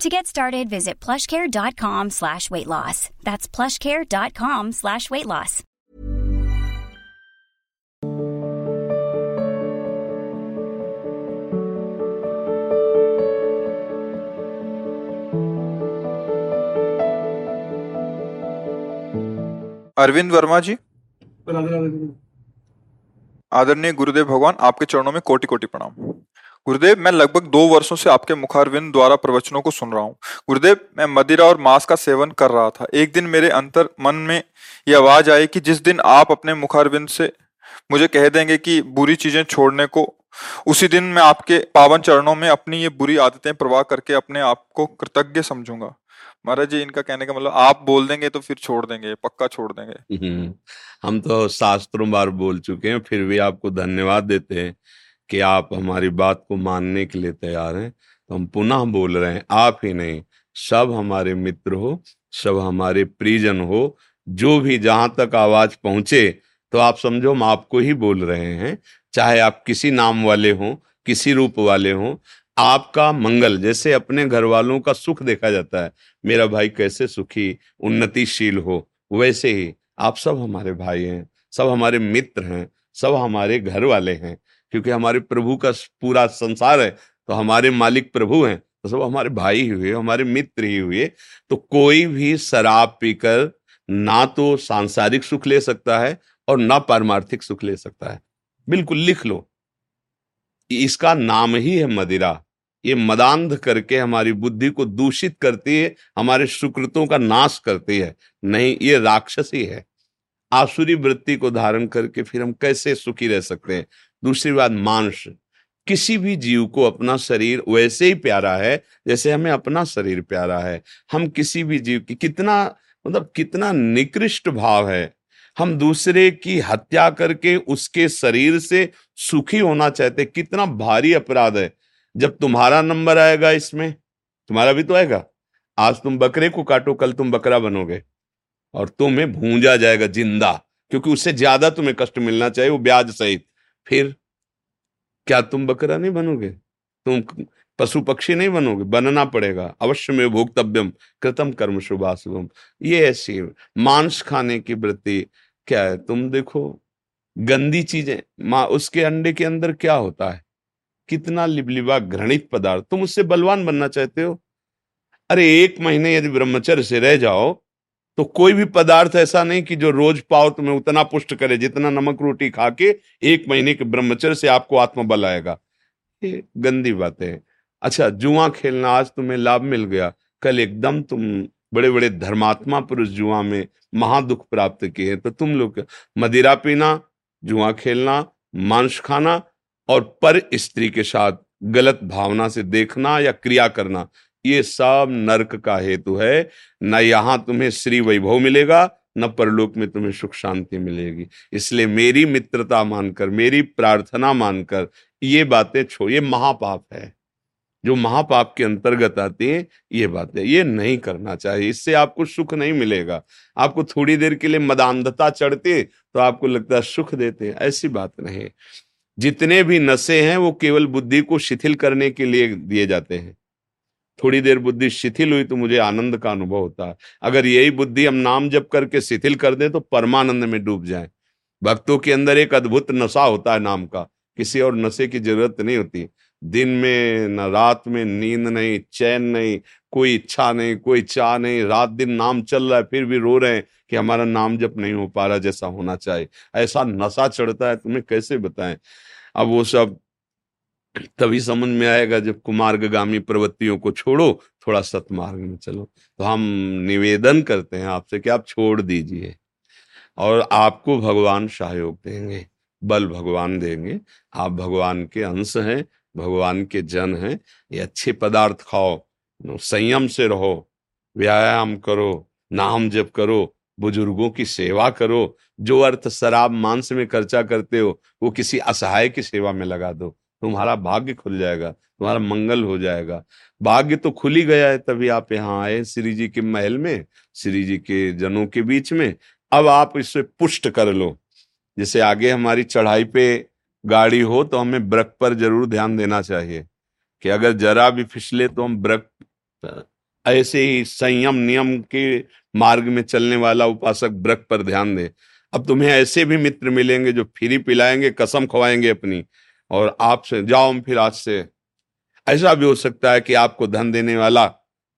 To get started, visit plushcare.com slash weight loss. That's plushcare.com slash weight loss. Arvind Verma जी आदरणीय गुरुदेव भगवान आपके चरणों में कोटि कोटि प्रणाम गुरुदेव मैं लगभग दो वर्षों से आपके मुखारविंद द्वारा प्रवचनों को सुन रहा हूँ। गुरुदेव मैं मदिरा और मांस का सेवन कर रहा था। एक दिन मेरे अंतर मन में ये आवाज़ आई कि जिस दिन आप अपने मुखारविंद से मुझे कह देंगे कि बुरी चीज़ें छोड़ने को उसी दिन मैं आपके पावन चरणों में अपनी ये बुरी आदतें प्रवाह करके अपने आप को कृतज्ञ समझूँगा। महाराज जी इनका कहने का मतलब आप बोल देंगे तो फिर छोड़ देंगे पक्का छोड़ देंगे। हम्म, हम तो शास्त्रों बार बोल चुके हैं फिर भी आपको धन्यवाद देते हैं। कि आप हमारी बात को मानने के लिए तैयार हैं तो हम पुनः बोल रहे हैं, आप ही नहीं, सब हमारे मित्र हो, सब हमारे परिजन हो, जो भी जहाँ तक आवाज़ पहुँचे तो आप समझो हम आपको ही बोल रहे हैं, चाहे आप किसी नाम वाले हों, किसी रूप वाले हों, आपका मंगल, जैसे अपने घर वालों का सुख देखा जाता है, मेरा भाई कैसे सुखी, उन्नतिशील हो, वैसे ही आप सब हमारे भाई हैं, सब हमारे मित्र हैं, सब हमारे घर वाले हैं क्योंकि हमारे प्रभु का पूरा संसार है तो हमारे मालिक प्रभु हैं तो सब हमारे भाई ही हुए, हमारे मित्र ही हुए तो कोई भी शराब पीकर ना तो सांसारिक सुख ले सकता है और ना पारमार्थिक सुख ले सकता है। बिल्कुल लिख लो। इसका नाम ही है मदिरा। ये मदांध करके हमारी बुद्धि को दूषित करती है, हमारे सुकृतों का नाश करती है। नहीं, ये राक्षसी है। आसुरी वृत्ति को धारण करके फिर हम कैसे सुखी रह सकते हैं? दूसरी बात, मांस। किसी भी जीव को अपना शरीर वैसे ही प्यारा है, जैसे हमें अपना शरीर प्यारा है। हम किसी भी जीव की कितना मतलब कितना निकृष्ट भाव है। हम दूसरे की हत्या करके उसके शरीर से सुखी होना चाहते कितना भारी अपराध है। जब तुम्हारा नंबर आएगा इसमें, तुम्हारा भी तो आएगा। आज तुम बकरे को काटो, कल तुम बकरा बनोगे। और तुम्हें भूंजा जाएगा ज़िंदा, क्योंकि उससे ज़्यादा तुम्हें कष्ट मिलना चाहिए, वो ब्याज सहित। फिर क्या तुम बकरा नहीं बनोगे? तुम पशु पक्षी नहीं बनोगे? बनना पड़ेगा। अवश्य में भोक्तव्यम कृतम कर्म शुभाशुभम। ये ऐसी मांस खाने की वृत्ति क्या है? तुम देखो, गंदी चीज़ें। माँ, उसके अंडे के अंदर क्या होता है? कितना लिबलिबा घृणित पदार्थ। तुम उससे बलवान बनना चाहते हो? अरे, एक महीने यदि ब्रह्मचर्य से रह जाओ तो कोई भी पदार्थ ऐसा नहीं कि जो रोज पाओ तुम्हें उतना पुष्ट करे, जितना नमक रोटी खा के एक महीने के ब्रह्मचर्य से आपको आत्मबल आएगा। ये गंदी बातें हैं। अच्छा जुआ खेलना आज तुम्हें लाभ मिल गया। कल एकदम तुम बड़े बड़े धर्मात्मा पुरुष जुआ में महादुख प्राप्त किए हैं। तो तुम लोग मदिरा पीना, जुआ खेलना, मांस खाना और पर स्त्री के साथ गलत भावना से देखना या क्रिया करना ये सब नरक का हेतु है। न यहाँ तुम्हें श्री वैभव मिलेगा, न परलोक में तुम्हें सुख शांति मिलेगी। इसलिए मेरी मित्रता मानकर, मेरी प्रार्थना मानकर ये बातें छो, ये महापाप है। जो महापाप के अंतर्गत आती है, ये बातें, ये नहीं करना चाहिए। इससे आपको सुख नहीं मिलेगा। आपको थोड़ी देर के लिए मदान्धता चढ़ते तो आपको लगता है सुख देते हैं। ऐसी बात नहीं जितने भी नशे हैं, वो केवल बुद्धि को शिथिल करने के लिए दिए जाते हैं। थोड़ी देर बुद्धि शिथिल हुई तो मुझे आनंद का अनुभव होता है। अगर यही बुद्धि हम नाम जप करके शिथिल कर दें तो परमानंद में डूब जाए। भक्तों के अंदर एक अद्भुत नशा होता है नाम का। किसी और नशे की ज़रूरत नहीं होती। दिन में न रात में नींद नहीं, चैन नहीं, कोई इच्छा नहीं, कोई चाह नहीं। रात दिन नाम चल रहा है, फिर भी रो रहे हैं कि हमारा नाम जप नहीं हो पा रहा जैसा होना चाहिए। ऐसा नशा चढ़ता है, तुम्हें कैसे बताएँ? अब वो सब तभी समझ में आएगा जब कुमार्गामी प्रवृत्तियों को छोड़ो, थोड़ा सतमार्ग में चलो। तो हम निवेदन करते हैं आपसे कि आप छोड़ दीजिए और आपको भगवान सहयोग देंगे, बल भगवान देंगे। आप भगवान के अंश हैं, भगवान के जन हैं, ये अच्छे पदार्थ खाओ, संयम से रहो, व्यायाम करो, नाम जप करो, बुज़ुर्गों की सेवा करो, जो अर्थ शराब मांस में खर्चा करते हो, वो किसी असहाय की सेवा में लगा दो। तुम्हारा भाग्य खुल जाएगा, तुम्हारा मंगल हो जाएगा। भाग्य तो खुल ही गया है, तभी आप यहाँ आए श्री जी के महल में, श्री जी के जनों के बीच में। अब आप इसे पुष्ट कर लो। जैसे आगे हमारी चढ़ाई पे गाड़ी हो तो हमें ब्रक पर ज़रूर ध्यान देना चाहिए कि अगर जरा भी फिसले तो हम ब्रक ऐसे ही संयम नियम के मार्ग में चलने वाला उपासक ब्रक पर ध्यान दे। अब तुम्हें ऐसे भी मित्र मिलेंगे जो फ्री पिलाएँगे, कसम खवाएँगे अपनी। और आपसे जाओ फिर आज से। ऐसा भी हो सकता है कि आपको धन देने वाला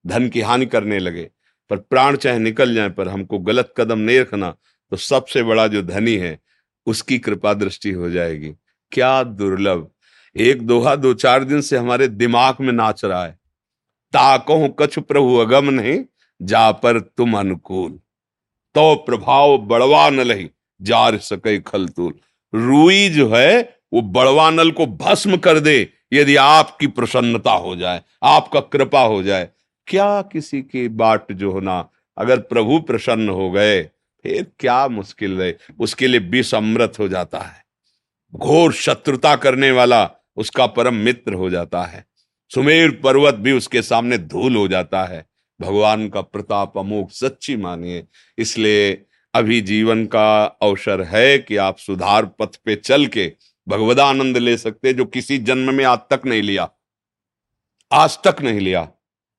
धन की हानि करने लगे, पर प्राण चाहे निकल जाए, पर हमको गलत कदम नहीं रखना तो सबसे बड़ा जो धनी है, उसकी कृपा दृष्टि हो जाएगी। क्या दुर्लभ। एक दोहा, दो चार दिन से हमारे दिमाग में नाच रहा है। ताको कछ प्रभु अगम नहीं, जा पर तुम अनुकूल। तो प्रभाव बड़वा न लही, जार सके खलतूल। रुई जो है वो बड़वा नल को भस्म कर दे, यदि आपकी प्रसन्नता हो जाए, आपका कृपा हो जाए। क्या किसी की बाट जो होना अगर प्रभु प्रसन्न हो गए, फिर क्या मुश्किल है उसके लिए विष अमृत हो जाता है। घोर शत्रुता करने वाला उसका परम मित्र हो जाता है। सुमेर पर्वत भी उसके सामने धूल हो जाता है। भगवान का प्रताप अमोक सच्ची मानिए। इसलिए अभी जीवन का अवसर है कि आप सुधार पथ पे चल के भगवदानंद ले सकते जो किसी जन्म में आज तक नहीं लिया। आज तक नहीं लिया।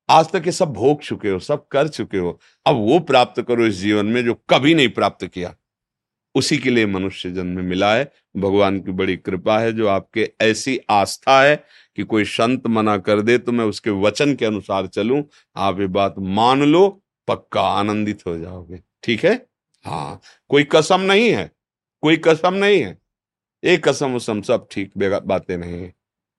आज तक ये सब भोग चुके हो, सब कर चुके हो। अब वो प्राप्त करो इस जीवन में जो कभी नहीं प्राप्त किया। उसी के लिए मनुष्य जन्म मिला है। भगवान की बड़ी कृपा है जो आपके ऐसी आस्था है कि कोई संत मना कर दे तो मैं उसके वचन के अनुसार चलूँ। आप ये बात मान लो, पक्का आनंदित हो जाओगे। ठीक है? हाँ। कोई कसम नहीं है। कोई कसम नहीं है। एक कसम उसम सब ठीक बातें नहीं है।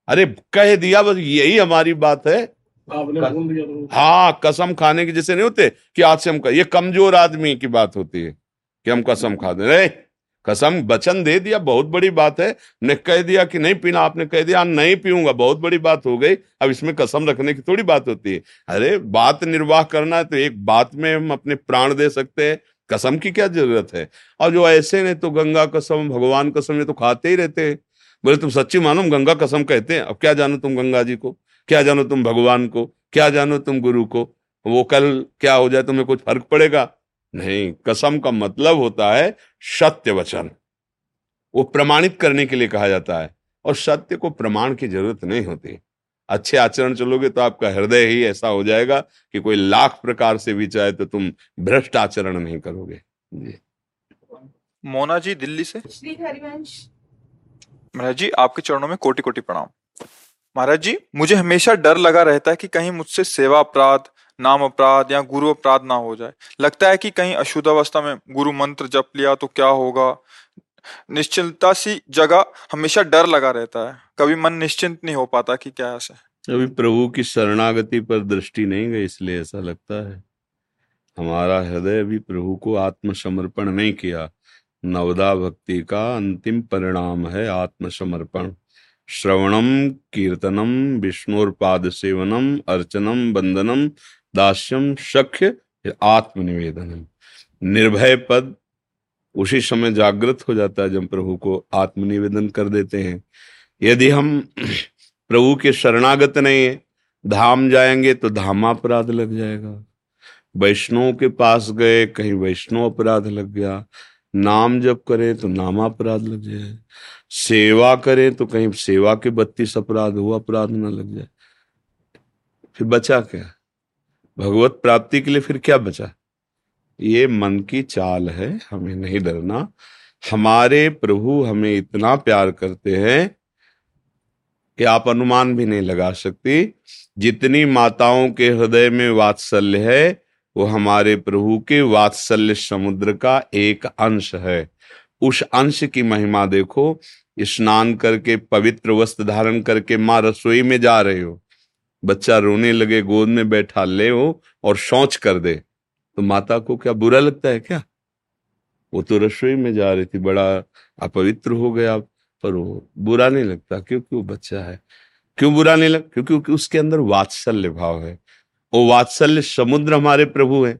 अरे कह दिया बस यही हमारी बात है। तो। हाँ कसम खाने की जैसे नहीं होते कि आज से हम ये कमज़ोर आदमी की बात होती है कि हम कसम खा दे। रहे कसम वचन दे दिया बहुत बड़ी बात है। ने कह दिया कि नहीं पीना आपने कह दिया नहीं पीऊँगा। बहुत बड़ी बात हो गई। अब इसमें कसम रखने की थोड़ी बात होती है। अरे बात निर्वाह करना है तो एक बात में हम अपने प्राण दे सकते हैं। कसम की क्या ज़रूरत है? और जो ऐसे ने तो गंगा कसम, भगवान कसम, ये तो खाते ही रहते हैं। बोले, तुम सच्ची मानो गंगा कसम कहते हैं। अब क्या जानो तुम गंगा जी को? क्या जानो तुम भगवान को? क्या जानो तुम गुरु को? वो कल क्या हो जाए, तुम्हें कुछ फ़र्क पड़ेगा? नहीं, कसम का मतलब होता है सत्य वचन। वो प्रमाणित करने के लिए कहा जाता है। और सत्य को प्रमाण की ज़रूरत नहीं होती। अच्छे आचरण चलोगे तो आपका हृदय ही ऐसा हो जाएगा कि कोई लाख प्रकार से भी चाहे तो तुम भ्रष्ट आचरण नहीं करोगे। जी। मोना जी दिल्ली से? महाराज जी आपके चरणों में कोटि कोटि प्रणाम। महाराज जी मुझे हमेशा डर लगा रहता है कि कहीं मुझसे सेवा अपराध नाम अपराध या गुरु अपराध ना हो जाए। लगता है कि कहीं अशुद्ध अवस्था में गुरु मंत्र जप लिया तो क्या होगा? निश्चिंतता सी जगह हमेशा डर लगा रहता है। कभी मन निश्चिंत नहीं हो पाता कि क्या ऐसा अभी प्रभु की शरणागति पर दृष्टि नहीं गई, इसलिए ऐसा लगता है। हमारा हृदय भी प्रभु को आत्मसमर्पण नहीं किया। नवदा भक्ति का अंतिम परिणाम है आत्मसमर्पण। श्रवणम, कीर्तनम विष्णुपाद सेवनम, अर्चनम बंदनम दास्यम शख्य आत्मनिवेदनम। निर्भय पद उसी समय जागृत हो जाता है जब प्रभु को आत्मनिवेदन कर देते हैं। यदि हम प्रभु के शरणागत नहीं है, धाम जाएँगे तो धाम अपराध लग जाएगा। वैष्णव के पास गए, कहीं वैष्णव अपराध लग गया। नाम जब करे तो नाम अपराध लग जाए। सेवा करे तो कहीं सेवा के बत्तीस अपराध हो, अपराध ना लग जाए। फिर बचा क्या? भगवत प्राप्ति के लिए फिर क्या बचा? ये मन की चाल है, हमें नहीं डरना। हमारे प्रभु हमें इतना प्यार करते हैं कि आप अनुमान भी नहीं लगा सकती। जितनी माताओं के हृदय में वात्सल्य है, वो हमारे प्रभु के वात्सल्य समुद्र का एक अंश है। उस अंश की महिमा देखो। स्नान करके, पवित्र वस्त्र धारण करके माँ रसोई में जा रहे हो। बच्चा रोने लगे, गोद में बैठा, ले हो और शौच कर दे। तो माता को क्या बुरा लगता है क्या? वो तो रसोई में जा रही थी, बड़ा अपवित्र हो गया, पर वो बुरा नहीं लगता, क्योंकि वो बच्चा है। क्यों बुरा नहीं लगता क्योंकि उसके अंदर वात्सल्य भाव है। वो वात्सल्य समुद्र हमारे प्रभु है।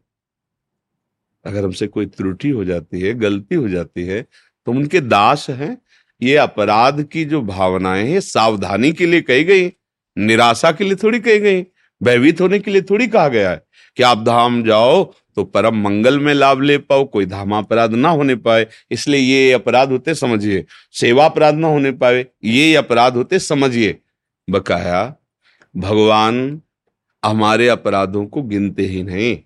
अगर हमसे कोई त्रुटि हो जाती है, गलती हो जाती है तो उनके दास हैं। ये अपराध की जो भावनाएँ हैं, सावधानी के लिए कही गई, निराशा के लिए थोड़ी कही गई, भयभीत होने के लिए थोड़ी कहा गया है। कि आप धाम जाओ तो परम मंगल में लाभ ले पाओ, कोई धाम अपराध ना होने पाए। इसलिए ये अपराध होते समझिए। सेवा अपराध ना होने पाए, ये अपराध होते समझिए। बकाया, भगवान हमारे अपराधों को गिनते ही नहीं।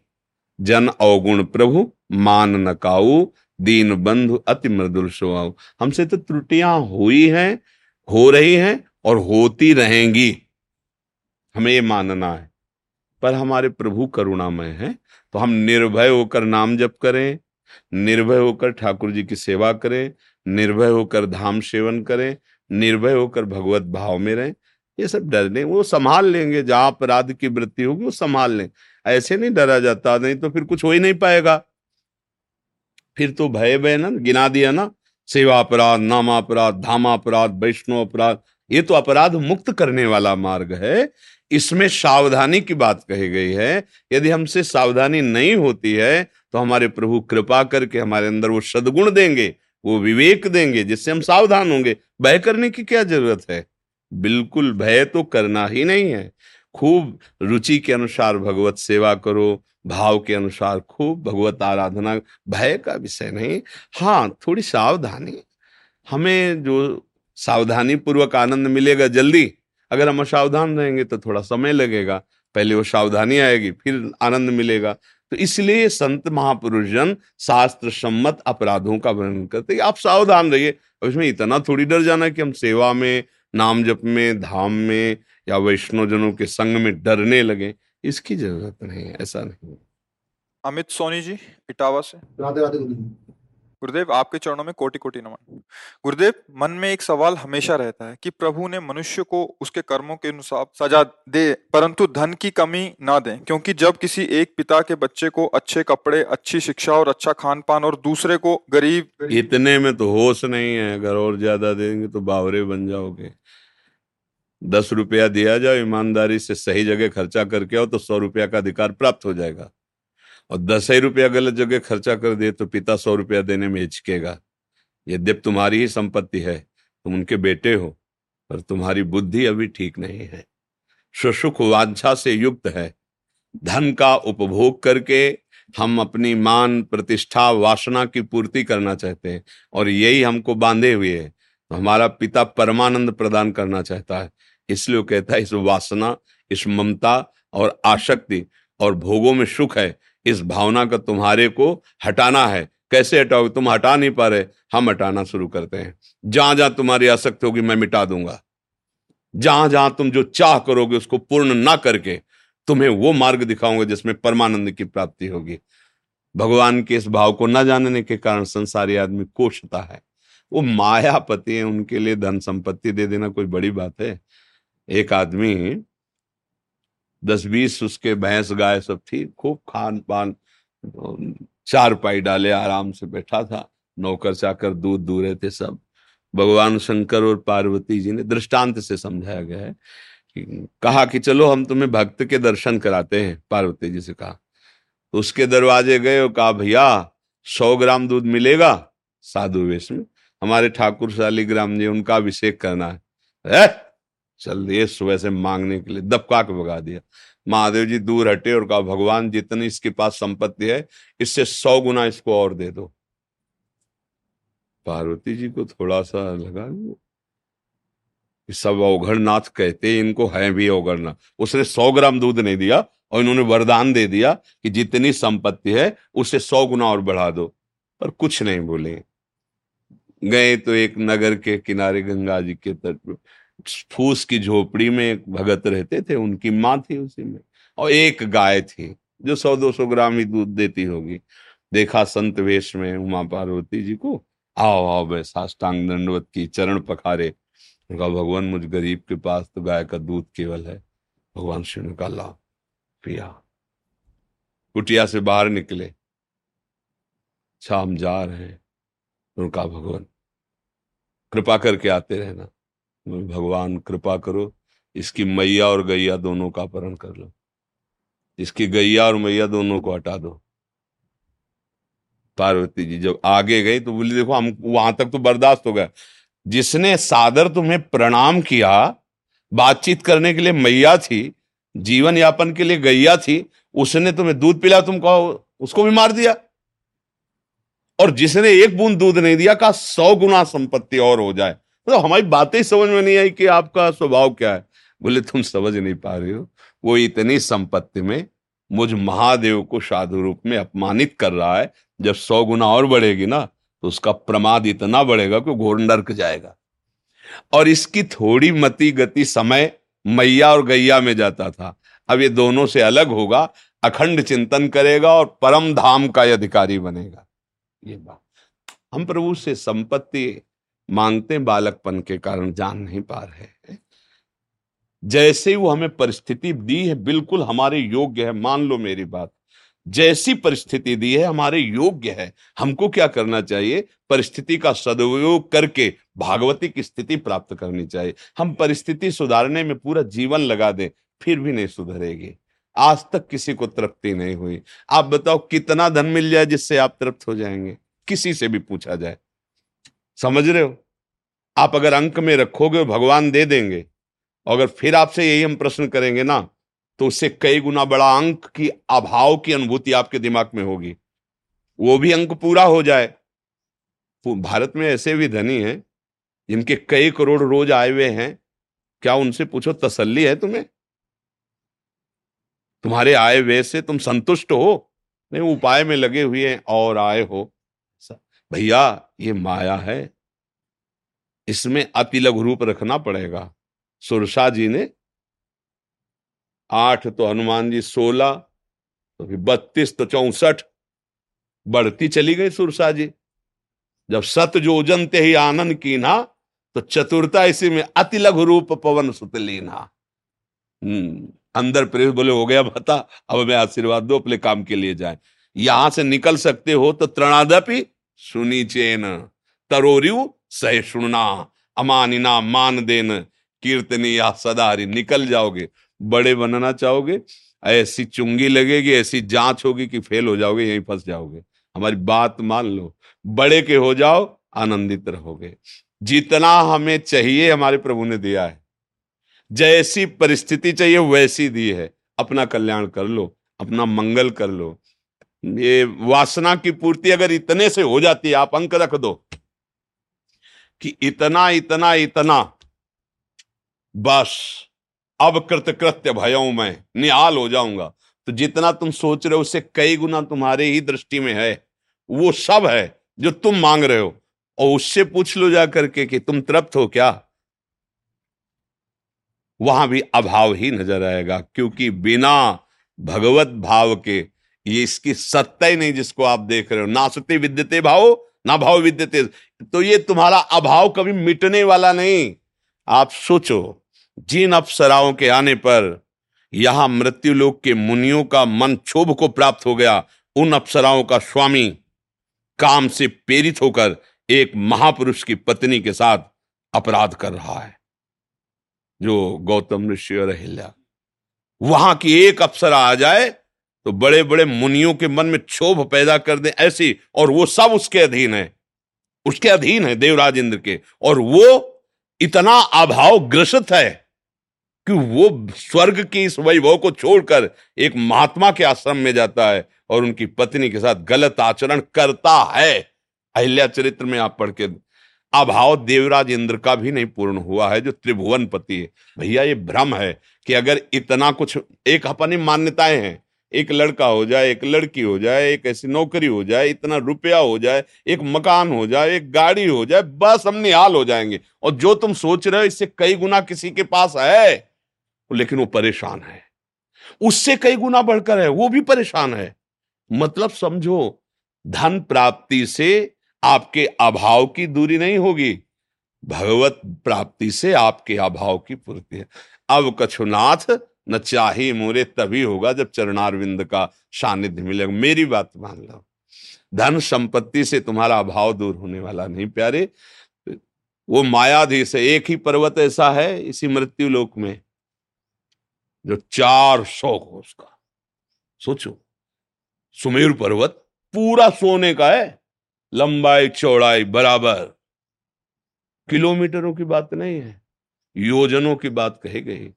जन अवगुण प्रभु, मान नकाऊ दीन बंधु अति मृदुल स्वभाव। हमसे तो त्रुटियाँ हुई हैं, हो रही हैं और होती रहेंगी। हमें ये मानना है। पर हमारे प्रभु करुणामय हैं तो हम निर्भय होकर नाम जप करें, निर्भय होकर ठाकुर जी की सेवा करें, निर्भय होकर धाम सेवन करें, निर्भय होकर भगवत भाव में रहें। ये सब डरने वो संभाल लेंगे जहाँ अपराध की वृत्ति होगी वो संभाल लें। ऐसे नहीं डरा जाता, नहीं तो फिर कुछ हो ही नहीं पाएगा। फिर तो भय भय ना, गिना दिया ना, सेवा अपराध, नामा अपराध, धामा अपराध, वैष्णव अपराध, ये तो अपराध मुक्त करने वाला मार्ग है। इसमें सावधानी की बात कही गई है। यदि हमसे सावधानी नहीं होती है तो हमारे प्रभु कृपा करके हमारे अंदर वो सदगुण देंगे, वो विवेक देंगे, जिससे हम सावधान होंगे। भय करने की क्या ज़रूरत है? बिल्कुल भय तो करना ही नहीं है। खूब रुचि के अनुसार भगवत सेवा करो, भाव के अनुसार खूब भगवत आराधना, भय का विषय नहीं। हाँ थोड़ी सावधानी। हमें जो सावधानी पूर्वक आनंद मिलेगा जल्दी अगर हम असावधान रहेंगे तो थोड़ा समय लगेगा पहले वो सावधानी आएगी फिर आनंद मिलेगा। तो इसलिए संत महापुरुष जन शास्त्र सम्मत अपराधों का वर्णन करते आप सावधान रहिए। उसमें इतना थोड़ी डर जाना कि हम सेवा में नाम जप में धाम में या वैष्णव जनों के संग में डरने लगे इसकी ज़रूरत नहीं ऐसा नहीं अमित सोनी जी इटावा से। राधे राधे गुरुदेव, आपके चरणों में कोटि कोटि नमन। गुरुदेव, मन में एक सवाल हमेशा रहता है कि प्रभु ने मनुष्य को उसके कर्मों के अनुसार सजा दे, परंतु धन की कमी ना दे, क्योंकि जब किसी एक पिता के बच्चे को अच्छे कपड़े, अच्छी शिक्षा और अच्छा खान पान और दूसरे को गरीब इतने में तो होश नहीं है, अगर और ज़्यादा देंगे तो बावरे बन जाओगे। दस रुपया दिया जाओ, ईमानदारी से सही जगह खर्चा करके आओ तो सौ रुपया का अधिकार प्राप्त हो जाएगा। और दस ही रुपया गलत जगह खर्चा कर दे तो पिता सौ रुपया देने में हिचकेगा। यद्यप तुम्हारी ही संपत्ति है, तुम उनके बेटे हो, पर तुम्हारी बुद्धि अभी ठीक नहीं है। सुसुख वांछा से युक्त है। धन का उपभोग करके हम अपनी मान, प्रतिष्ठा, वासना की पूर्ति करना चाहते हैं और यही हमको बांधे हुए है। तो हमारा पिता परमानंद प्रदान करना चाहता है। इसलिए कहता है, इस वासना, इस ममता और आशक्ति और भोगों में सुख है। इस भावना का तुम्हारे को हटाना है। कैसे हटाओगे? तुम हटा नहीं पा रहे। हम हटाना शुरू करते हैं। जहाँ जहाँ तुम्हारी आसक्ति होगी, मैं मिटा दूँगा। जहाँ जहाँ तुम जो चाह करोगे, उसको पूर्ण ना करके, तुम्हें वो मार्ग दिखाऊँगा, जिसमें परमानंद की प्राप्ति होगी। भगवान के इस भाव को न जानने के कारण संसारी आदमी कोशता है। वो मायापति है, उनके लिए धन संपत्ति दे देना कोई बड़ी बात है। एक आदमी दस बीस उसके भैंस गाय सब थी, खूब खान पान, चार पाई डाले, आराम से बैठा था, नौकर चाकर दूध दूरे थे सब। भगवान शंकर और पार्वती जी ने दृष्टांत से समझाया गया है कि कहा कि चलो हम तुम्हें भक्त के दर्शन कराते हैं, पार्वती जी से कहा। तो उसके दरवाजे गए और कहा, भैया, सौ ग्राम दूध मिलेगा साधु वेश में? हमारे ठाकुर शालीग्राम जी उनका अभिषेक करना है। चल दिए सुबह से मांगने के लिए। दबका के भगा दिया। महादेव जी दूर हटे और कहा, भगवान, जितनी इसके पास संपत्ति है, इससे सौ गुना इसको और दे दो। पार्वती जी को थोड़ा सा लगा कि सब नाथ कहते इनको है भी नाथ उसने सौ ग्राम दूध नहीं दिया और इन्होंने वरदान दे दिया कि जितनी संपत्ति है, उसे सौ गुना और बढ़ा दो। पर कुछ नहीं बोले। गए तो एक नगर के किनारे गंगा जी के तट पर फूस की झोपड़ी में एक भगत रहते थे, उनकी माँ थी उसी में। और एक गाय थी, जो सौ दो सौ ग्राम ही दूध देती होगी। देखा संत वेश में उमा पार्वती जी को, आओ आओ वे साष्टांग दंडवत की चरण पखारे। उनका, भगवान, मुझ गरीब के पास तो गाय का दूध केवल है। भगवान शिव कहा, ला, पिया। कुटिया से बाहर निकले। शाम जा रहे हैं। उनका, भगवान, कृपा करके आते रहना। भगवान कृपा करो, इसकी मैया और गैया दोनों का अपहरण कर लो। इसकी गैया और मैया दोनों को हटा दो। पार्वती जी जब आगे गई तो बोली, देखो, हम वहाँ तक तो बर्दाश्त हो गया जिसने सादर तुम्हें प्रणाम किया, बातचीत करने के लिए मैया थी, जीवन यापन के लिए गैया थी, उसने तुम्हें दूध पिला, तुम कहो, उसको भी मार दिया। और जिसने एक बूंद दूध नहीं दिया कहा सौ गुना संपत्ति और हो जाए। तो हमारी बातें समझ में नहीं आई कि आपका स्वभाव क्या है। बोले, तुम समझ नहीं पा रहे हो। वो इतनी संपत्ति में मुझ महादेव को साधु रूप में अपमानित कर रहा है। जब सौ गुना और बढ़ेगी ना तो उसका प्रमाद इतना बढ़ेगा कि घोर नर्क जाएगा। और इसकी थोड़ी मती गति समय मैया और गैया में जाता था। अब ये दोनों से अलग होगा, अखंड चिंतन करेगा और परम धाम का अधिकारी बनेगा। ये बात। हम प्रभु से संपत्ति मांगते बालकपन के कारण जान नहीं पा रहे हैं। जैसे वो हमें परिस्थिति दी है, बिल्कुल हमारे योग्य है। मान लो मेरी बात, जैसी परिस्थिति दी है, हमारे योग्य है। हमको क्या करना चाहिए? परिस्थिति का सदुपयोग करके भागवती की स्थिति प्राप्त करनी चाहिए। हम परिस्थिति सुधारने में पूरा जीवन लगा दें, फिर भी नहीं सुधरेगी। आज तक किसी को तृप्ति नहीं हुई। आप बताओ, कितना धन मिल जाए जिससे आप तृप्त हो जाएँगे? किसी से भी पूछा जाए। समझ रहे हो? आप अगर अंक में रखोगे, भगवान दे देंगे। अगर फिर आपसे यही हम प्रश्न करेंगे ना तो उससे कई गुना बड़ा अंक की अभाव की अनुभूति आपके दिमाग में होगी। वो भी अंक पूरा हो जाए। भारत में ऐसे भी धनी हैं, जिनके कई करोड़ रोज आए हुए हैं। क्या उनसे पूछो, तसल्ली है तुम्हें? तुम्हारे आए हुए से तुम संतुष्ट हो? नहीं, उपाय में लगे हुए हैं और आए हो। भैया, ये माया है। इसमें अति लघु रूप रखना पड़ेगा। सुरसा जी ने आठ तो हनुमान जी सोलह तो फिर बत्तीस तो चौसठ, बढ़ती चली गई सुरसा जी। जब सत जो जनते ही आनंद की ना तो चतुरता इसी में अति लघु रूप पवन सुतलीना हम्म अंदर प्रेस बोले, हो गया बता अब मैं आशीर्वाद दो, अपने काम के लिए जाए। यहाँ से निकल सकते हो तो त्रणादपि सुनी चेन तरोरियु सह सुनना अमानिना मान देन। कीर्तनी या सदारी निकल जाओगे। बड़े बनना चाहोगे। ऐसी चुंगी लगेगी, ऐसी जाँच होगी कि फेल हो जाओगे, यहीं फंस जाओगे। हमारी बात मान लो। बड़े के हो जाओ, आनंदित रहोगे। जितना हमें चाहिए, हमारे प्रभु ने दिया है। जैसी परिस्थिति चाहिए, वैसी दी है। अपना कल्याण कर लो, अपना मंगल कर लो। ये वासना की पूर्ति अगर इतने से हो जाती है, आप अंक रख दो। कि इतना इतना इतना। बस, अब कृत कृत्य भयों मैं, निहाल हो जाऊँगा। तो जितना तुम सोच रहे हो, उससे कई गुना तुम्हारे ही दृष्टि में है। वो सब है जो तुम मांग रहे हो। और उससे पूछ लो जा करके कि तुम तृप्त हो क्या? वहाँ भी अभाव ही नज़र आएगा, क्योंकि बिना भगवत भाव के ये इसकी सत्ता ही नहीं जिसको आप देख रहे हो। ना सत्य विद्यते भाव, ना भाव विद्यते। तो ये तुम्हारा अभाव कभी मिटने वाला नहीं। आप सोचो, जिन अप्सराओं के आने पर यहाँ मृत्यु लोक के मुनियों का मन क्षोभ को प्राप्त हो गया, उन अप्सराओं का स्वामी काम से प्रेरित होकर एक महापुरुष की पत्नी के साथ अपराध कर रहा है, जो गौतम ऋषि और अहिल्या। वहाँ की एक अप्सरा आ जाए तो बड़े बड़े मुनियों के मन में क्षोभ पैदा कर दे ऐसी, और वो सब उसके अधीन है। उसके अधीन है देवराज इंद्र के। और वो इतना अभाव ग्रसित है कि वो स्वर्ग की इस वैभव को छोड़कर एक महात्मा के आश्रम में जाता है और उनकी पत्नी के साथ गलत आचरण करता है। अहिल्या चरित्र में आप पढ़ के अभाव देवराज इंद्र का भी नहीं पूर्ण हुआ है, जो त्रिभुवन पति है। भैया, ये भ्रम है कि अगर इतना कुछ एक अपनी मान्यताएँ हैं एक लड़का हो जाए, एक लड़की हो जाए, एक ऐसी नौकरी हो जाए, इतना रुपया हो जाए, एक मकान हो जाए, एक गाड़ी हो जाए, बस हम निहाल हो जाएँगे। और जो तुम सोच रहे हो, इससे कई गुना किसी के पास है, लेकिन वो परेशान है। उससे कई गुना बढ़कर है, वो भी परेशान है। मतलब समझो, धन प्राप्ति से आपके अभाव की दूरी नहीं होगी, भगवत प्राप्ति से आपके अभाव की पूर्ति है। अब कछुनाथ न चाहे मोरे तभी होगा जब चरणारविंद का सानिध्य मिलेगा। मेरी बात मान लो। धन संपत्ति से तुम्हारा अभाव दूर होने वाला नहीं, प्यारे। वो मायाधीश एक ही पर्वत ऐसा है इसी मृत्यु लोक में, जो चार सौ हो उसका। सोचो, सुमेर पर्वत पूरा सोने का है, लंबाई चौड़ाई बराबर। किलोमीटरों की बात नहीं है, योजनों की बात कही गई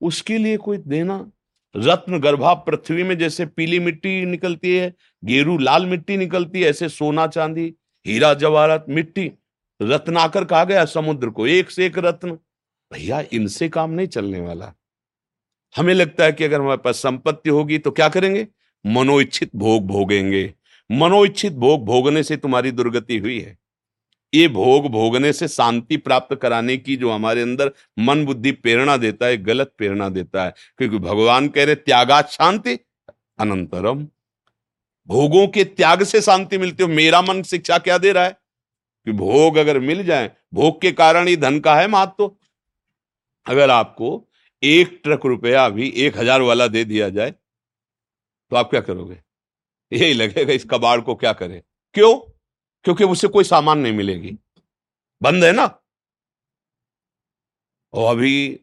उसके लिए कोई देना? रत्न गर्भा पृथ्वी में जैसे पीली मिट्टी निकलती है, गेरू लाल मिट्टी निकलती है, ऐसे सोना चांदी, हीरा जवाहरात मिट्टी रत्नाकर कहा गया समुद्र को, एक से एक रत्न। भैया, इनसे काम नहीं चलने वाला। हमें लगता है कि अगर हमारे पास संपत्ति होगी तो क्या करेंगे? मनोइच्छित भोग भोगेंगे। मनोइच्छित भोग भोगने से तुम्हारी दुर्गति हुई है। ये भोग भोगने से शांति प्राप्त कराने की जो हमारे अंदर मन बुद्धि प्रेरणा देता है, गलत प्रेरणा देता है। क्योंकि भगवान कह रहे, त्यागा शांति, अनंतरम। भोगों के त्याग से शांति मिलती हो। मेरा मन शिक्षा क्या दे रहा है? कि भोग अगर मिल जाए, भोग के कारण ही धन का है महत्व तो। अगर आपको एक ट्रक रुपया भी एक हज़ार वाला दे दिया जाए तो आप क्या करोगे? यही लगेगा, इस कबाड़ को क्या करें? क्यों? क्योंकि उसे कोई सामान नहीं मिलेगी। बंद है ना? और अभी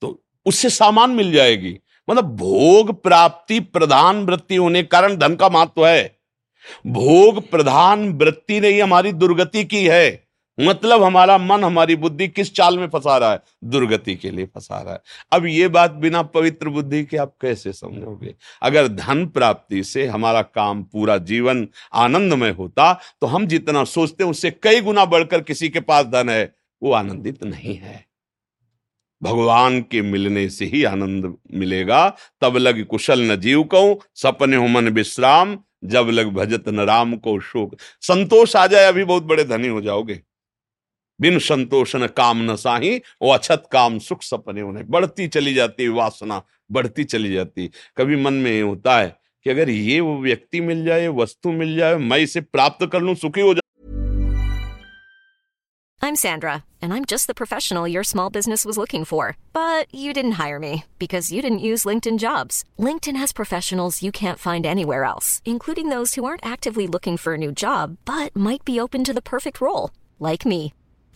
तो उससे सामान मिल जाएगी। मतलब भोग प्राप्ति प्रधान वृत्ति होने कारण धन का महत्व है। भोग प्रधान वृत्ति ने ही हमारी दुर्गति की है। मतलब हमारा मन, हमारी बुद्धि किस चाल में फंसा रहा है? दुर्गति के लिए फंसा रहा है। अब ये बात बिना पवित्र बुद्धि के आप कैसे समझोगे? अगर धन प्राप्ति से हमारा काम पूरा जीवन आनंदमय होता तो हम जितना सोचते उससे कई गुना बढ़कर किसी के पास धन है, वो आनंदित नहीं है। भगवान के मिलने से ही आनंद मिलेगा। तब लग कुशल न जीव को सपने हो मन विश्राम, जब लग भजत न राम को शोक। संतोष आ जाए, अभी बहुत बड़े धनी हो जाओगे। बिन संतोष न काम न साही वो अछत काम सुख सपने उन्हें बढ़ती चली जाती वासना बढ़ती चली जाती कभी मन में होता है कि अगर ये वो व्यक्ति मिल जाए वस्तु मिल जाए मैं इसे प्राप्त कर लूँ सुखी हो जाए I'm Sandra, and I'm just the professional your small business was looking for. But you didn't hire me because you didn't use LinkedIn jobs. LinkedIn has professionals you can't find anywhere else, including those who aren't actively looking for a new job but might be open to the perfect role, like me.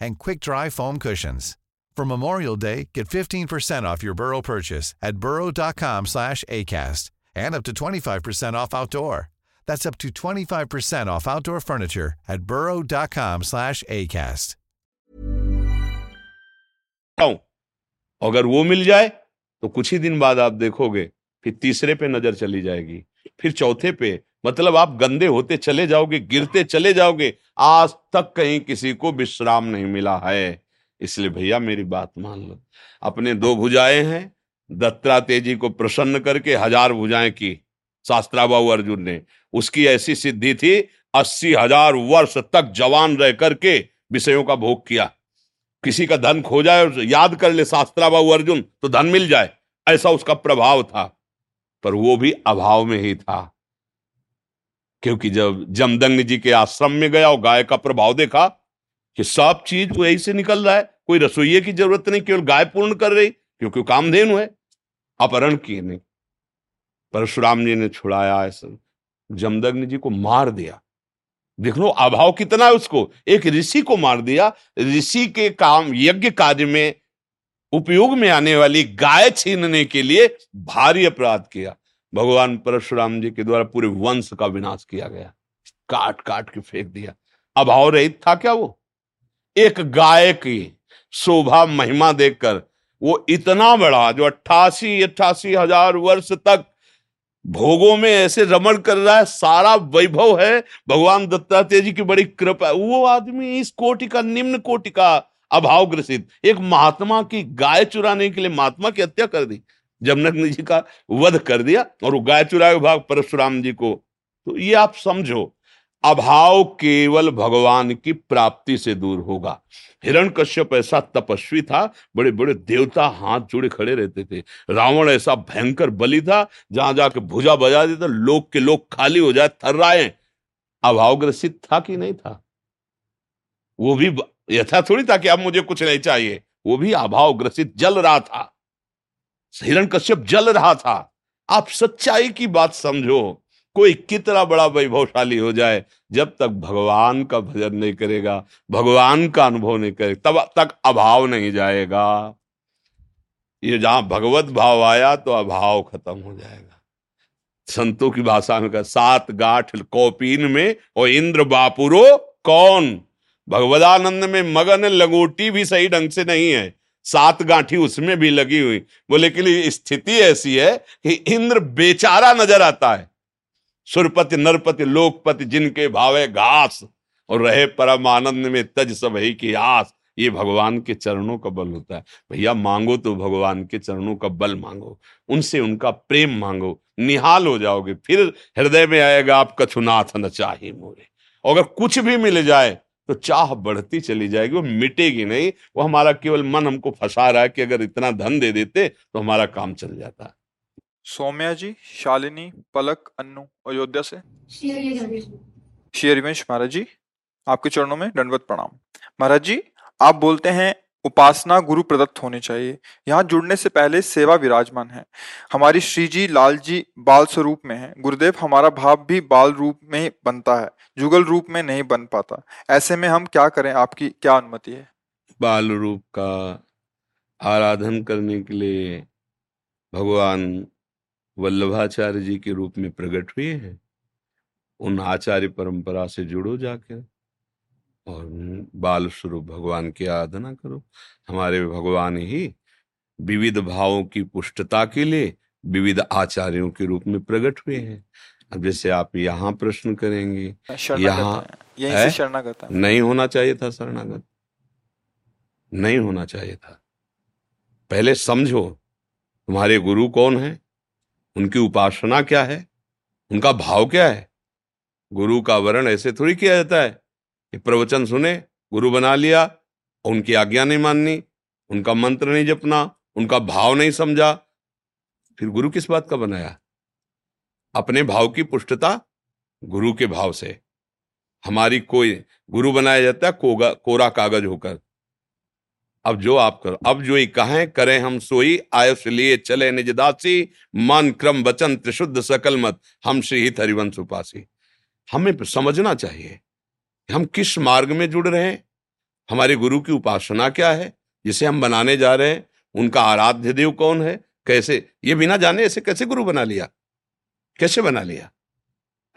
and quick-dry foam cushions. For Memorial Day, get 15% off your Burrow purchase at burrow.com slash ACAST and up to 25% off outdoor. That's up to 25% off outdoor furniture at burrow.com slash ACAST. अगर वो मिल जाए तो कुछ ही दिन बाद आप देखोगे फिर तीसरे पे नजर चली जाएगी फिर चौथे पे मतलब आप गंदे होते चले जाओगे, गिरते चले जाओगे, आज तक कहीं किसी को विश्राम नहीं मिला है। इसलिए भैया मेरी बात मान लो। अपने दो भुजाएँ हैं दत्ता तेज़ी को प्रसन्न करके हज़ार भुजाएँ की, शास्त्राबाऊ अर्जुन ने। उसकी ऐसी सिद्धि थी, अस्सी हज़ार वर्ष तक जवान रह करके विषयों का भोग किया। किसी का धन खो जाए याद कर ले शास्त्राबाऊ अर्जुन तो धन मिल जाए। ऐसा उसका प्रभाव था, पर वो भी अभाव में ही था। क्योंकि जब जमदंग जी के आश्रम में गया और गाय का प्रभाव देखा कि सब चीज़ वही से निकल रहा है, कोई रसोइये की ज़रूरत नहीं, केवल गाय पूर्ण कर रही, क्योंकि कामधेनु है, अपहरण किए नहीं। परशुराम जी ने छुड़ाया ऐसा जमदग्नि जी को मार दिया। देख लो, अभाव कितना है उसको। एक ऋषि को मार दिया। ऋषि के काम, यज्ञ कार्य में, उपयोग में आने वाली गाय छीनने के लिए भारी अपराध किया। भगवान परशुराम जी के द्वारा पूरे वंश का विनाश किया गया। काट काट के फेंक दिया। अभाव रहित था क्या वो? एक गाय की शोभा, महिमा देखकर वो इतना बड़ा जो अट्ठासी अट्ठासी हज़ार वर्ष तक भोगों में ऐसे रमण कर रहा है, सारा वैभव है, भगवान दत्तात्रेय जी की बड़ी कृपा वो आदमी इस कोटि का, निम्न कोटि का अभाव ग्रसित एक महात्मा की गाय चुराने के लिए महात्मा की हत्या कर दी। जमनक जी का वध कर दिया और वो गाय चुराए भाग परशुराम जी को तो ये आप समझो, अभाव केवल भगवान की प्राप्ति से दूर होगा। हिरण कश्यप ऐसा तपस्वी था बड़े बड़े देवता हाथ जोड़े खड़े रहते थे। रावण ऐसा भयंकर बलि था, जहाँ जाके भुजा बजा देता लोग के लोग खाली हो जाए, थर्राए। अभावग्रसित था कि नहीं था? वो भी यथा थोड़ी था कि अब मुझे कुछ नहीं चाहिए। वो भी अभाव ग्रसित जल रहा था। हिरण कश्यप जल रहा था। आप सच्चाई की बात समझो। कोई कितना बड़ा वैभवशाली हो जाए, जब तक भगवान का भजन नहीं करेगा, भगवान का अनुभव नहीं करेगा, तब तक अभाव नहीं जाएगा। ये जहाँ भगवत भाव आया तो अभाव खत्म हो जाएगा। संतों की भाषा में कहा, सात गाठ कौपीन में, और इंद्र बापुरो कौन? भगवदानंद में मगन लगोटी भी सही ढंग से नहीं है। सात गांठी उसमें भी लगी हुई। बोले कि स्थिति ऐसी है कि इंद्र बेचारा नज़र आता है। सुरपति, नरपति, लोकपति जिनके भावे घास और रहे परम आनंद में तज सब ही की आस, ये भगवान के चरणों का बल होता है। भैया, मांगो तो भगवान के चरणों का बल मांगो, उनसे उनका प्रेम मांगो, निहाल हो जाओगे, फिर हृदय में आएगा आप कछुनाथ न चाहे मोरे। अगर कुछ भी मिल जाए तो चाह बढ़ती चली जाएगी वो मिटेगी नहीं वो हमारा केवल मन हमको फंसा रहा है कि अगर इतना धन दे देते तो हमारा काम चल जाता। सौम्या जी शालिनी पलक अन्नू अयोध्या से? श्री हरिवंश महाराज जी आपके चरणों में दंडवत प्रणाम। महाराज जी आप बोलते हैं उपासना गुरु प्रदत्त होनी चाहिए। यहाँ जुड़ने से पहले सेवा विराजमान है। हमारी श्री जी लाल जी बाल स्वरूप में है। गुरुदेव, हमारा भाव भी बाल रूप में बनता है, जुगल रूप में नहीं बन पाता। ऐसे में हम क्या करें? आपकी क्या अनुमति है? बाल रूप का आराधन करने के लिए भगवान वल्लभाचार्य जी के रूप में प्रकट हुए हैं। उन आचार्य परंपरा से जुड़ो जाकर। और बाल स्वरूप भगवान की आराधना करो। हमारे भगवान ही विविध भावों की पुष्टता के लिए विविध आचार्यों के रूप में प्रकट हुए हैं। अब जैसे आप यहाँ प्रश्न करेंगे यहाँ शरणागत नहीं होना चाहिए था शरणागत। नहीं होना चाहिए था। पहले समझो तुम्हारे गुरु कौन है? उनकी उपासना क्या है? उनका भाव क्या है? गुरु का वर्ण ऐसे थोड़ी किया जाता है। कि प्रवचन सुने, गुरु बना लिया, उनकी आज्ञा नहीं माननी, उनका मंत्र नहीं जपना, उनका भाव नहीं समझा। फिर गुरु किस बात का बनाया? अपने भाव की पुष्टता गुरु के भाव से। हमारी कोई, गुरु बनाया जाता है कोगा, कोरा कागज़ होकर। अब जो आप करो, अब जो ही कहें, करें हम सोई, आयुष लिए चले निज दासी, मन क्रम वचन त्रिशुद्ध सकल मत, हम श्री हित हरिवंश उपासी। हमें समझना चाहिए। हम किस मार्ग में जुड़ रहे हैं? हमारे गुरु की उपासना क्या है? जिसे हम बनाने जा रहे हैं, उनका आराध्य देव कौन है? कैसे? ये बिना जाने ऐसे कैसे गुरु बना लिया? कैसे बना लिया?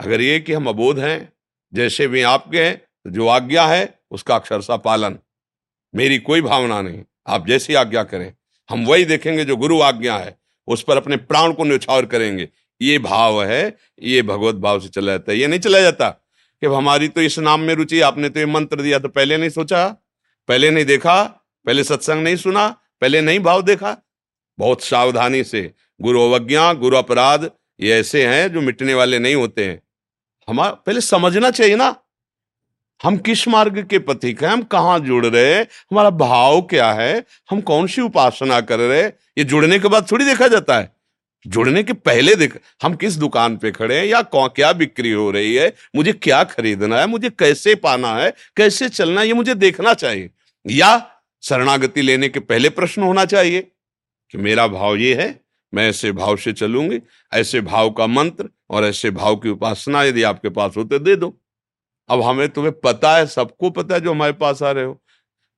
अगर ये कि हम अबोध हैं, जैसे भी आपके हैं तो जो आज्ञा है, उसका अक्षरशा पालन। मेरी कोई भावना नहीं। आप जैसी आज्ञा करें। हम वही देखेंगे जो गुरु आज्ञा है। उस पर अपने प्राण को न्यौछावर करेंगे। ये भाव है, ये भगवत भाव से चला जाता है। ये नहीं चला जाता। कि हमारी तो इस नाम में रुचि, आपने तो ये मंत्र दिया तो पहले नहीं सोचा, पहले नहीं देखा, पहले सत्संग नहीं सुना, पहले नहीं भाव देखा। बहुत सावधानी से, गुरु अवज्ञा, गुरु अपराध, ये ऐसे हैं जो मिटने वाले नहीं होते हैं। हमारा पहले समझना चाहिए ना, हम किस मार्ग के पथिक हैं, हम कहाँ जुड़ रहे हैं, हमारा भाव क्या है, हम कौन सी उपासना कर रहे हैं, ये जुड़ने के बाद थोड़ी देखा जाता है। जुड़ने के पहले देख, हम किस दुकान पे खड़े हैं या कौन, क्या बिक्री हो रही है, मुझे क्या खरीदना है, मुझे कैसे पाना है, कैसे चलना है, ये मुझे देखना चाहिए। या शरणागति लेने के पहले प्रश्न होना चाहिए कि मेरा भाव ये है, मैं ऐसे भाव से चलूँगी, ऐसे भाव का मंत्र और ऐसे भाव की उपासना यदि आपके पास होते दे दो। अब हमें तुम्हें पता है, सबको पता है जो हमारे पास आ रहे हो।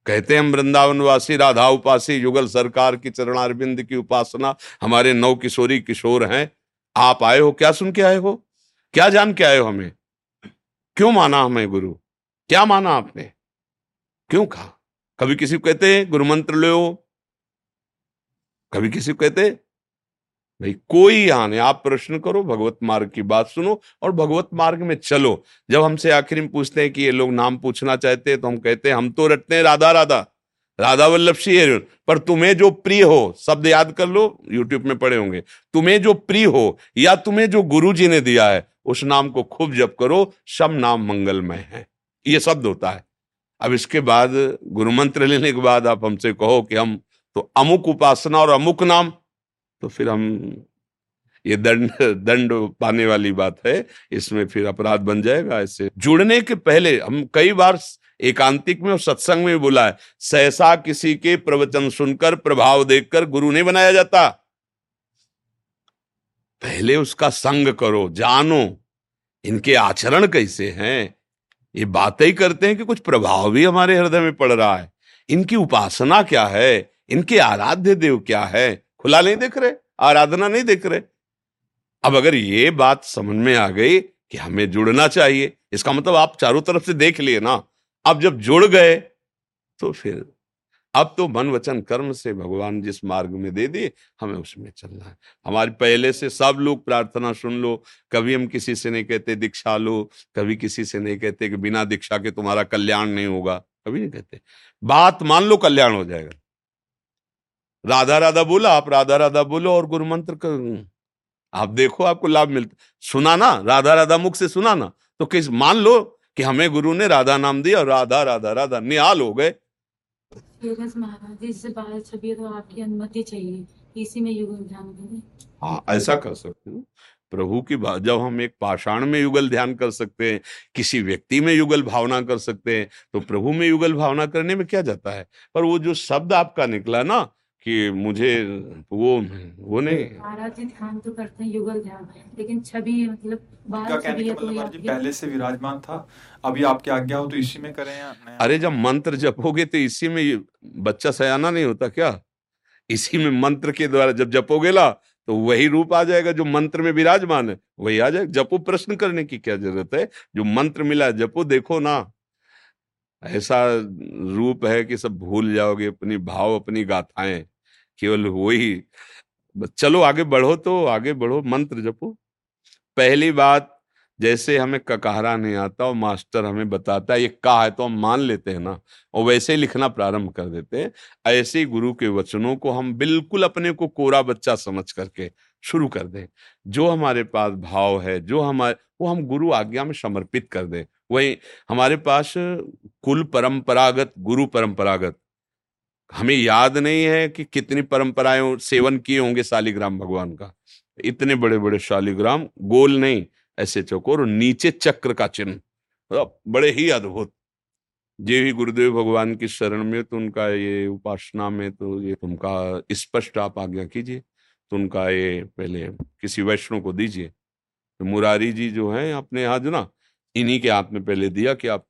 कहते हैं वृंदावन वासी राधा उपासी युगल सरकार की चरणारविंद की उपासना, हमारे नौ किशोरी किशोर हैं। आप आए हो, क्या सुन के आए हो? क्या जान के आए हो हमें? क्यों माना हमें गुरु? क्या माना आपने? क्यों कहा? कभी किसी को कहते हैं गुरु मंत्र लो। कभी किसी को कहते भाई कोई नहीं आप प्रश्न करो, भगवत मार्ग की बात सुनो और भगवत मार्ग में चलो। जब हमसे आखिर में पूछते हैं कि ये लोग नाम पूछना चाहते हैं तो हम कहते हैं, हम तो रटते हैं राधा राधा। राधा वल्लभ सिंह पर तुम्हें जो प्रिय हो, शब्द याद कर लो यूट्यूब में पढ़े होंगे। तुम्हें जो प्रिय हो, या तुम्हें जो गुरु जी ने दिया है, उस नाम को खूब जप करो सब नाम मंगलमय है। ये शब्द होता है। अब इसके बाद गुरु मंत्र लेने के बाद आप हमसे कहो कि हम तो अमुक उपासना और अमुक नाम। तो फिर हम, ये दंड दंड पाने वाली बात है, इसमें फिर अपराध बन जाएगा ऐसे जुड़ने के पहले हम कई बार एकांतिक में और सत्संग में बोला है, सहसा किसी के प्रवचन सुनकर, प्रभाव देखकर गुरु नहीं बनाया जाता। पहले उसका संग करो, जानो, इनके आचरण कैसे हैं? ये बातें ही करते हैं कि कुछ प्रभाव भी हमारे हृदय में पड़ रहा है। इनकी उपासना क्या है? इनके आराध्य देव क्या है? खुला नहीं देख रहे, आराधना नहीं देख रहे। अब अगर ये बात समझ में आ गई कि हमें जुड़ना चाहिए, इसका मतलब आप चारों तरफ़ से देख लिए ना, अब जब जुड़ गए तो फिर, अब तो मन वचन कर्म से भगवान जिस मार्ग में दे दिए, हमें उसमें चलना है। हमारे पहले से सब लोग प्रार्थना सुन लो, कभी हम किसी से नहीं कहते दीक्षा लो, कभी किसी से नहीं कहते कि बिना दीक्षा के तुम्हारा कल्याण नहीं होगा, कभी नहीं कहते। बात मान लो कल्याण हो जाएगा। राधा राधा बोला आप राधा राधा बोलो और गुरु मंत्र कर आप देखो आपको लाभ मिलता सुना ना राधा राधा मुख से सुना ना तो किस मान लो कि हमें गुरु ने राधा नाम दिया और राधा राधा राधा निहाल हो गए। तो आपकी अनुमति चाहिए। इसी में युगल ध्यान हाँ ऐसा कर सकते हो। प्रभु की बात जब हम एक पाषाण में युगल ध्यान कर सकते हैं किसी व्यक्ति में युगल भावना कर सकते हैं तो प्रभु में युगल भावना करने में क्या जाता है? पर वो जो शब्द आपका निकला ना कि मुझे वो वो नहीं। महाराज जी ध्यान तो करते हैं युगल ध्यान। लेकिन छवि मतलब कहने का तो मतलब पहले से विराजमान था अभी आपकी आज्ञा हो तो इसी में करें या अरे जब मंत्र जपोगे तो इसी में बच्चा सयाना नहीं होता क्या? इसी में मंत्र के द्वारा जब जपोगे ला तो वही रूप आ जाएगा जो मंत्र में विराजमान है। वही आ जाएगा। जपो प्रश्न करने की क्या ज़रूरत है? जो मंत्र मिला जपो देखो ना। ऐसा रूप है कि सब भूल जाओगे अपनी भाव अपनी गाथाएँ। केवल वही चलो आगे बढ़ो तो आगे बढ़ो, मंत्र जपो। पहली बात, जैसे हमें ककहरा नहीं आता और मास्टर हमें बताता है, ये का है तो हम मान लेते हैं ना, और वैसे ही लिखना प्रारंभ कर देते हैं। ऐसे गुरु के वचनों को हम बिल्कुल अपने को कोरा बच्चा समझ करके शुरू कर दें। जो हमारे पास भाव है, जो हमारे वो हम गुरु आज्ञा में समर्पित कर दें। वही हमारे पास कुल परंपरागत, गुरु परंपरागत हमें याद नहीं है कि कितनी परंपराएँ सेवन किए होंगे शालिग्राम भगवान का। इतने बड़े बड़े शालिग्राम, गोल नहीं, ऐसे चौकोर और नीचे चक्र का चिन्ह। मतलब बड़े ही अद्भुत। जे भी गुरुदेव भगवान की शरण में तो उनका ये उपासना में तो ये उनका स्पष्ट आप आज्ञा कीजिए। तो उनका ये पहले किसी वैष्णव को दीजिए। तो मुरारी जी जो है अपने यहाँ जो ना, इन्हीं के हाथ में पहले दिया कि आप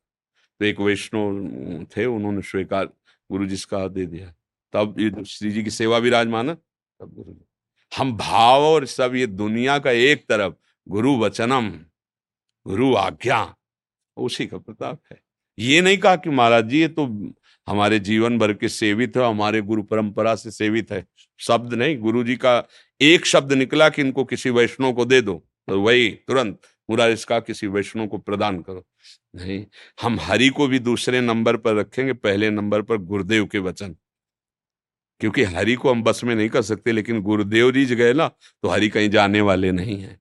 तो एक वैष्णव थे, उन्होंने स्वीकार गुरु जी का दे दिया। तब ये श्री जी की सेवा विराजमान तब गुरु जी। हम भाव और सब ये दुनिया का एक तरफ़, गुरु वचनम, गुरु आज्ञा, उसी का प्रताप है। ये नहीं कहा कि महाराज जी, ये तो हमारे जीवन भर के सेवित है, हमारे गुरु परंपरा से सेवित है। शब्द नहीं, गुरु जी का एक शब्द निकला कि इनको किसी वैष्णव को दे दो तो वही तुरंत पूरा इसका किसी वैष्णव को प्रदान करो। नहीं, हम हरि को भी दूसरे नंबर पर रखेंगे, पहले नंबर पर गुरुदेव के वचन। क्योंकि हरि को हम बस में नहीं कर सकते, लेकिन गुरुदेव जी गए ना तो हरि कहीं जाने वाले नहीं है।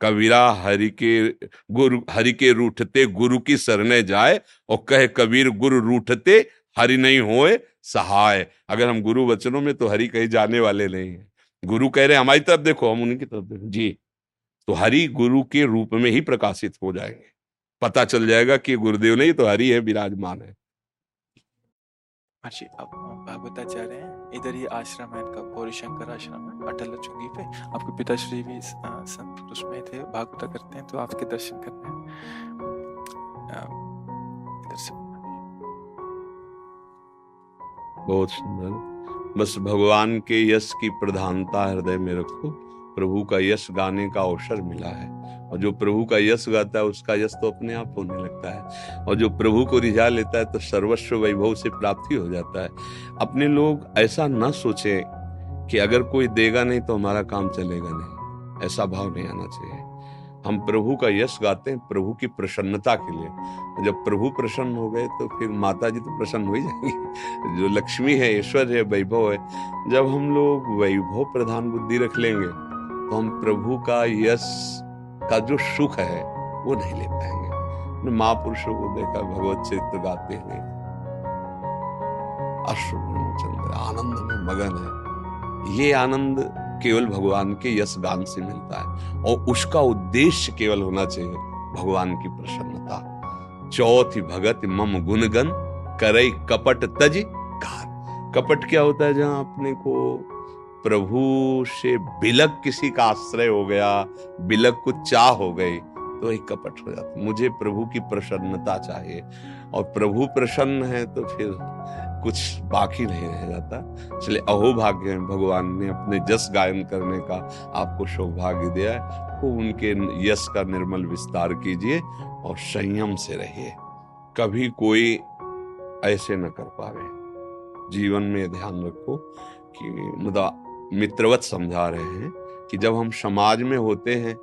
कबीरा हरि के गुरु, हरि के रूठते गुरु की सरने जाए, और कहे कबीर गुरु रूठते, हरि नहीं होए, सहाय। अगर हम गुरु वचनों में तो हरि कहीं जाने वाले नहीं है। गुरु कह रहे हमारी तरफ़ देखो, हम उनकी तरफ़ देखो। जी। तो हरि गुरु के रूप में ही प्रकाशित हो जाएँगे। पता चल जाएगा कि गुरुदेव नहीं तो हरि है विराजमान है। जी आप भागवताचार्य हैं। इधर ही आश्रम है इनका गौरी शंकर आश्रम है अटल चुंगी पे। आपके पिताश्री भी संत उसमें थे भागवता करते हैं तो आपके दर्शन करने हैं। इधर से। बहुत सुंदर। बस भगवान के यश की प्रधानता हृदय में रखो। प्रभु का यश गाने का अवसर मिला है। और जो प्रभु का यश गाता है, उसका यश तो अपने आप होने लगता है। और जो प्रभु को रिझा लेता है तो सर्वस्व वैभव से प्राप्ति हो जाता है। अपने लोग ऐसा न सोचे कि अगर कोई देगा नहीं तो हमारा काम चलेगा नहीं। ऐसा भाव नहीं आना चाहिए। हम प्रभु का यश गाते हैं, प्रभु की प्रसन्नता के लिए। जब प्रभु प्रसन्न हो गए तो फिर माता जी तो प्रसन्न हो ही जाएँगी। जो लक्ष्मी है, ईश्वर है, वैभव है, जब हम लोग वैभव प्रधान बुद्धि रख लेंगे तो हम प्रभु का यश का जो सुख है, वो नहीं ले पाएँगे। महापुरुषों को देखा भगवत चरित्र गाते हुए अश्रुचंद्र आनंद में मगन है। ये आनंद केवल भगवान के यश गान से मिलता है और उसका उद्देश्य केवल होना चाहिए भगवान की प्रसन्नता। चौथी भगत मम गुणगन करई कपट तज, कार। कपट क्या होता है जहाँ अपने को प्रभु से बिलक किसी का आश्रय हो गया, बिलक को चाह हो गई तो एक कपट हो जाता। मुझे प्रभु की प्रसन्नता चाहिए। और प्रभु प्रसन्न है तो फिर कुछ बाकी नहीं रह जाता। इसलिए अहोभाग्य भगवान ने अपने जस गायन करने का आपको सौभाग्य दिया है। तो उनके यश का निर्मल विस्तार कीजिए और संयम से रहिए। कभी कोई ऐसे न कर पावे जीवन में ध्यान रखो कि मतलब मित्रवत समझा रहे हैं कि जब हम समाज में होते हैं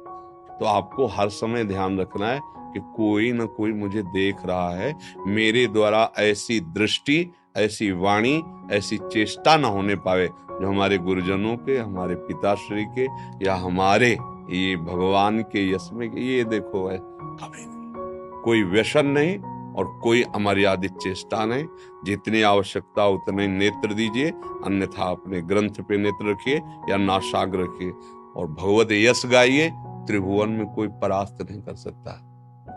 तो आपको हर समय ध्यान रखना है कि कोई ना कोई मुझे देख रहा है। मेरे द्वारा ऐसी दृष्टि, ऐसी वाणी, ऐसी चेष्टा ना होने पावे जो हमारे गुरुजनों के, हमारे पिताश्री के या हमारे ये भगवान के यश में, ये देखो है कोई व्यसन नहीं और कोई अमर्यादित चेष्टा नहीं। जितनी आवश्यकता, उतने नेत्र दीजिए, अन्यथा अपने ग्रंथ पे नेत्र रखिए या नाशाग रखिए। और भगवत यश गाइए, त्रिभुवन में कोई परास्त नहीं कर सकता।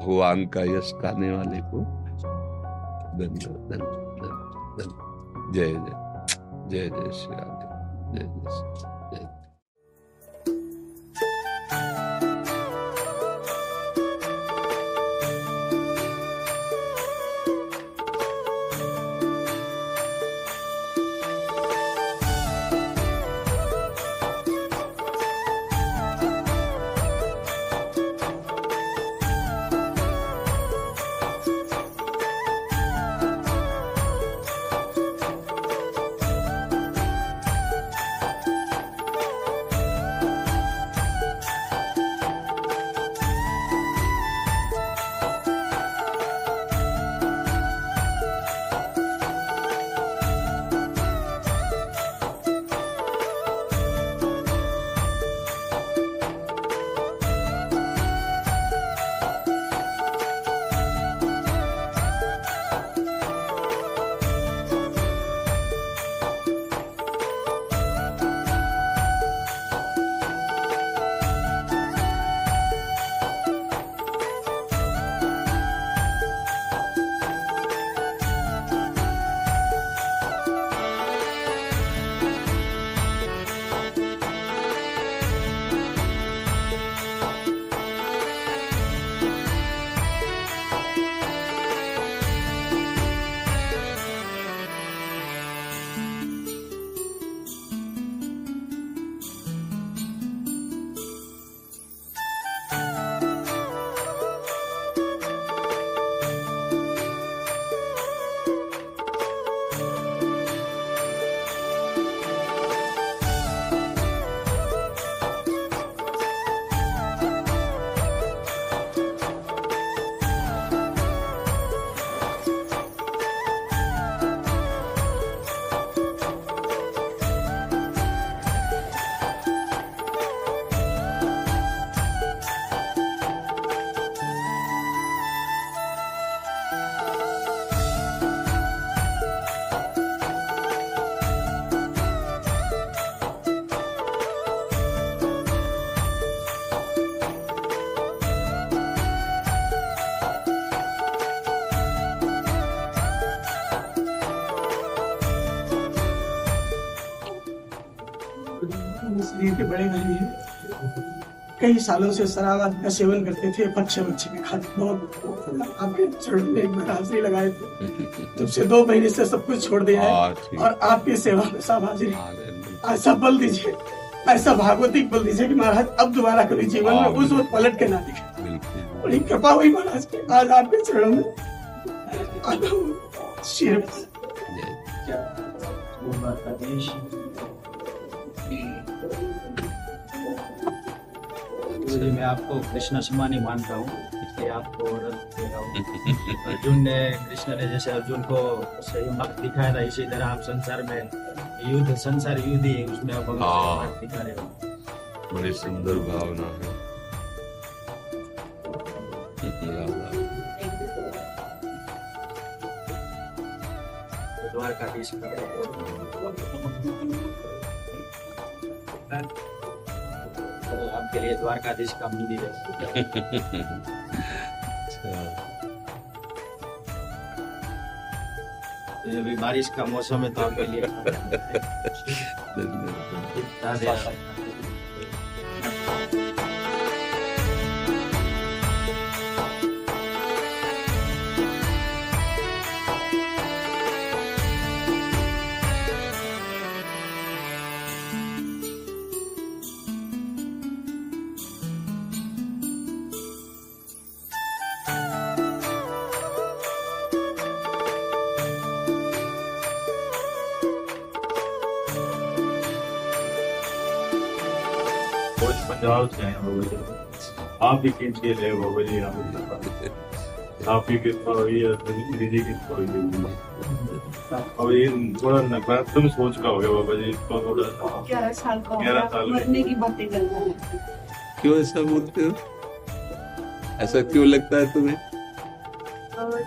भगवान का यश गाने वाले को जय जय जय जय श्री राधे जय जय श्री कई सालों से शराब आदि का सेवन करते थे पक्षे वक्षे में खाते बहुत आपके चरण में एक बार हाजिरी लगाए थे। तब से दो महीने से सब कुछ छोड़ दिया हाँ, है और आपकी सेवा में सब हाजिर। ऐसा बल दीजिए। ऐसा भागवतिक बल दीजिए कि महाराज अब दोबारा कभी जीवन में उस वक्त पलट के ना दिखे। बड़ी कृपा हुई महाराज की आज आपके चरणों में आता हूँ गुरुजी मैं आपको कृष्ण समान ही मानता हूँ इसलिए आपको दे रहा हूँ अर्जुन ने कृष्ण ने जैसे अर्जुन को सही मार्ग दिखाया था इसी तरह आप संसार में युद्ध संसार युद्ध ही उसमें आप हाँ। सही मार्ग दिखा रहे हो बड़ी सुंदर भावना है। द्वारकाधीश द्वारकाधीश का मंदिर है अभी बारिश का मौसम है तो आपके लिए आप ही खींच के ले बाबा जी आप ही कितना हुई है दीदी कितना हुई है अब ये थोड़ा नकारात्मक सोच का हो गया बाबा जी इसको थोड़ा ग्यारह साल का ग्यारह साल मरने की बातें करना क्यों ऐसा बोलते हो? ऐसा क्यों लगता है तुम्हें?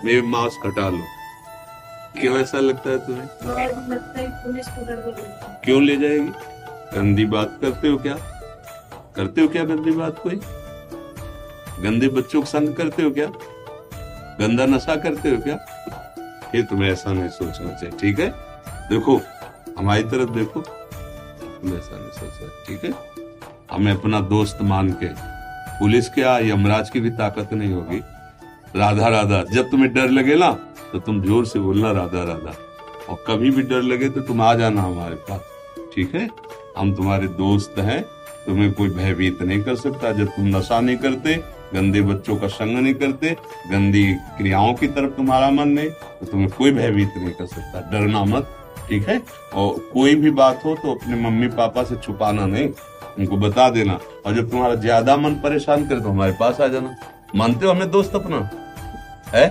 मेरे मास्क हटा लो। क्यों ऐसा लगता है तुम्हें? लगता है पुलिस। क्यों ले जाएगी? गंदी बात करते हो क्या? करते हो क्या गंदी बात कोई? गंदे बच्चों को संग करते हो क्या? गंदा नशा करते हो क्या? ये तुम्हें ऐसा नहीं सोचना चाहिए, ठीक है? देखो, हमारी तरफ़ देखो। तुम्हें ऐसा नहीं सोचना ठीक है? हमें अपना दोस्त मान के, पुलिस क्या यमराज की भी ताकत नहीं होगी। राधा राधा, जब तुम्हें डर लगे ना तो तुम ज़ोर से बोलना, राधा राधा। और कभी भी डर लगे तो तुम आ जाना हमारे पास, ठीक है? हम तुम्हारे दोस्त हैं तुम्हें कोई भयभीत नहीं कर सकता। जब तुम नशा नहीं करते गंदे बच्चों का संग नहीं करते गंदी क्रियाओं की तरफ़ तुम्हारा मन नहीं तो तुम्हें कोई भयभीत नहीं कर सकता। डरना मत ठीक है? और कोई भी बात हो तो अपने मम्मी पापा से छुपाना नहीं। उनको बता देना। और जब तुम्हारा ज़्यादा मन परेशान करे तो हमारे पास आ जाना। मानते हो हमें दोस्त अपना? है?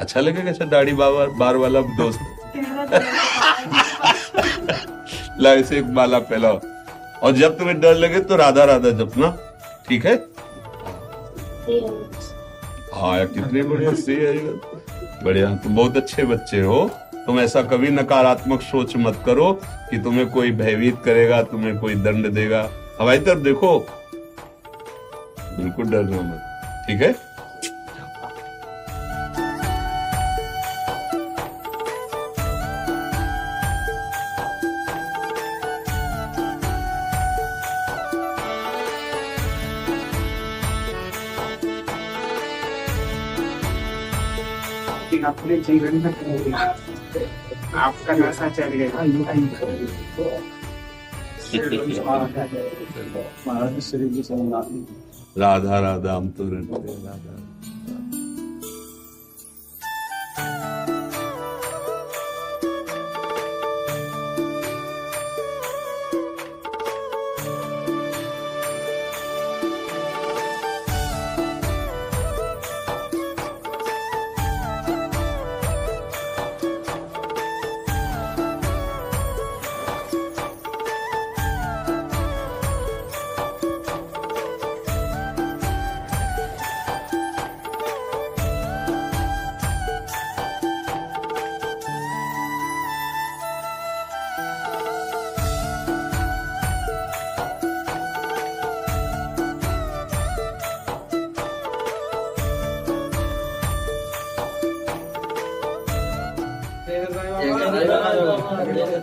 अच्छा लगेगा अच्छा दाढ़ी बाबा बार वाला दोस्त? ला इसे एक माला फैलाओ और जब तुम्हें डर लगे तो राधा राधा जपना, ठीक है? हाँ कितनी बढ़िया से बढ़िया, तुम बहुत अच्छे बच्चे हो। तुम ऐसा कभी नकारात्मक सोच मत करो कि तुम्हें कोई भयभीत करेगा, तुम्हें कोई दंड देगा। हमारी तरफ़ देखो। बिल्कुल डरना मत, ठीक है? अपने जीवन में आपका नशा चल गया। जी से राधा राधा हम तो रहते राधा।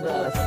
with us.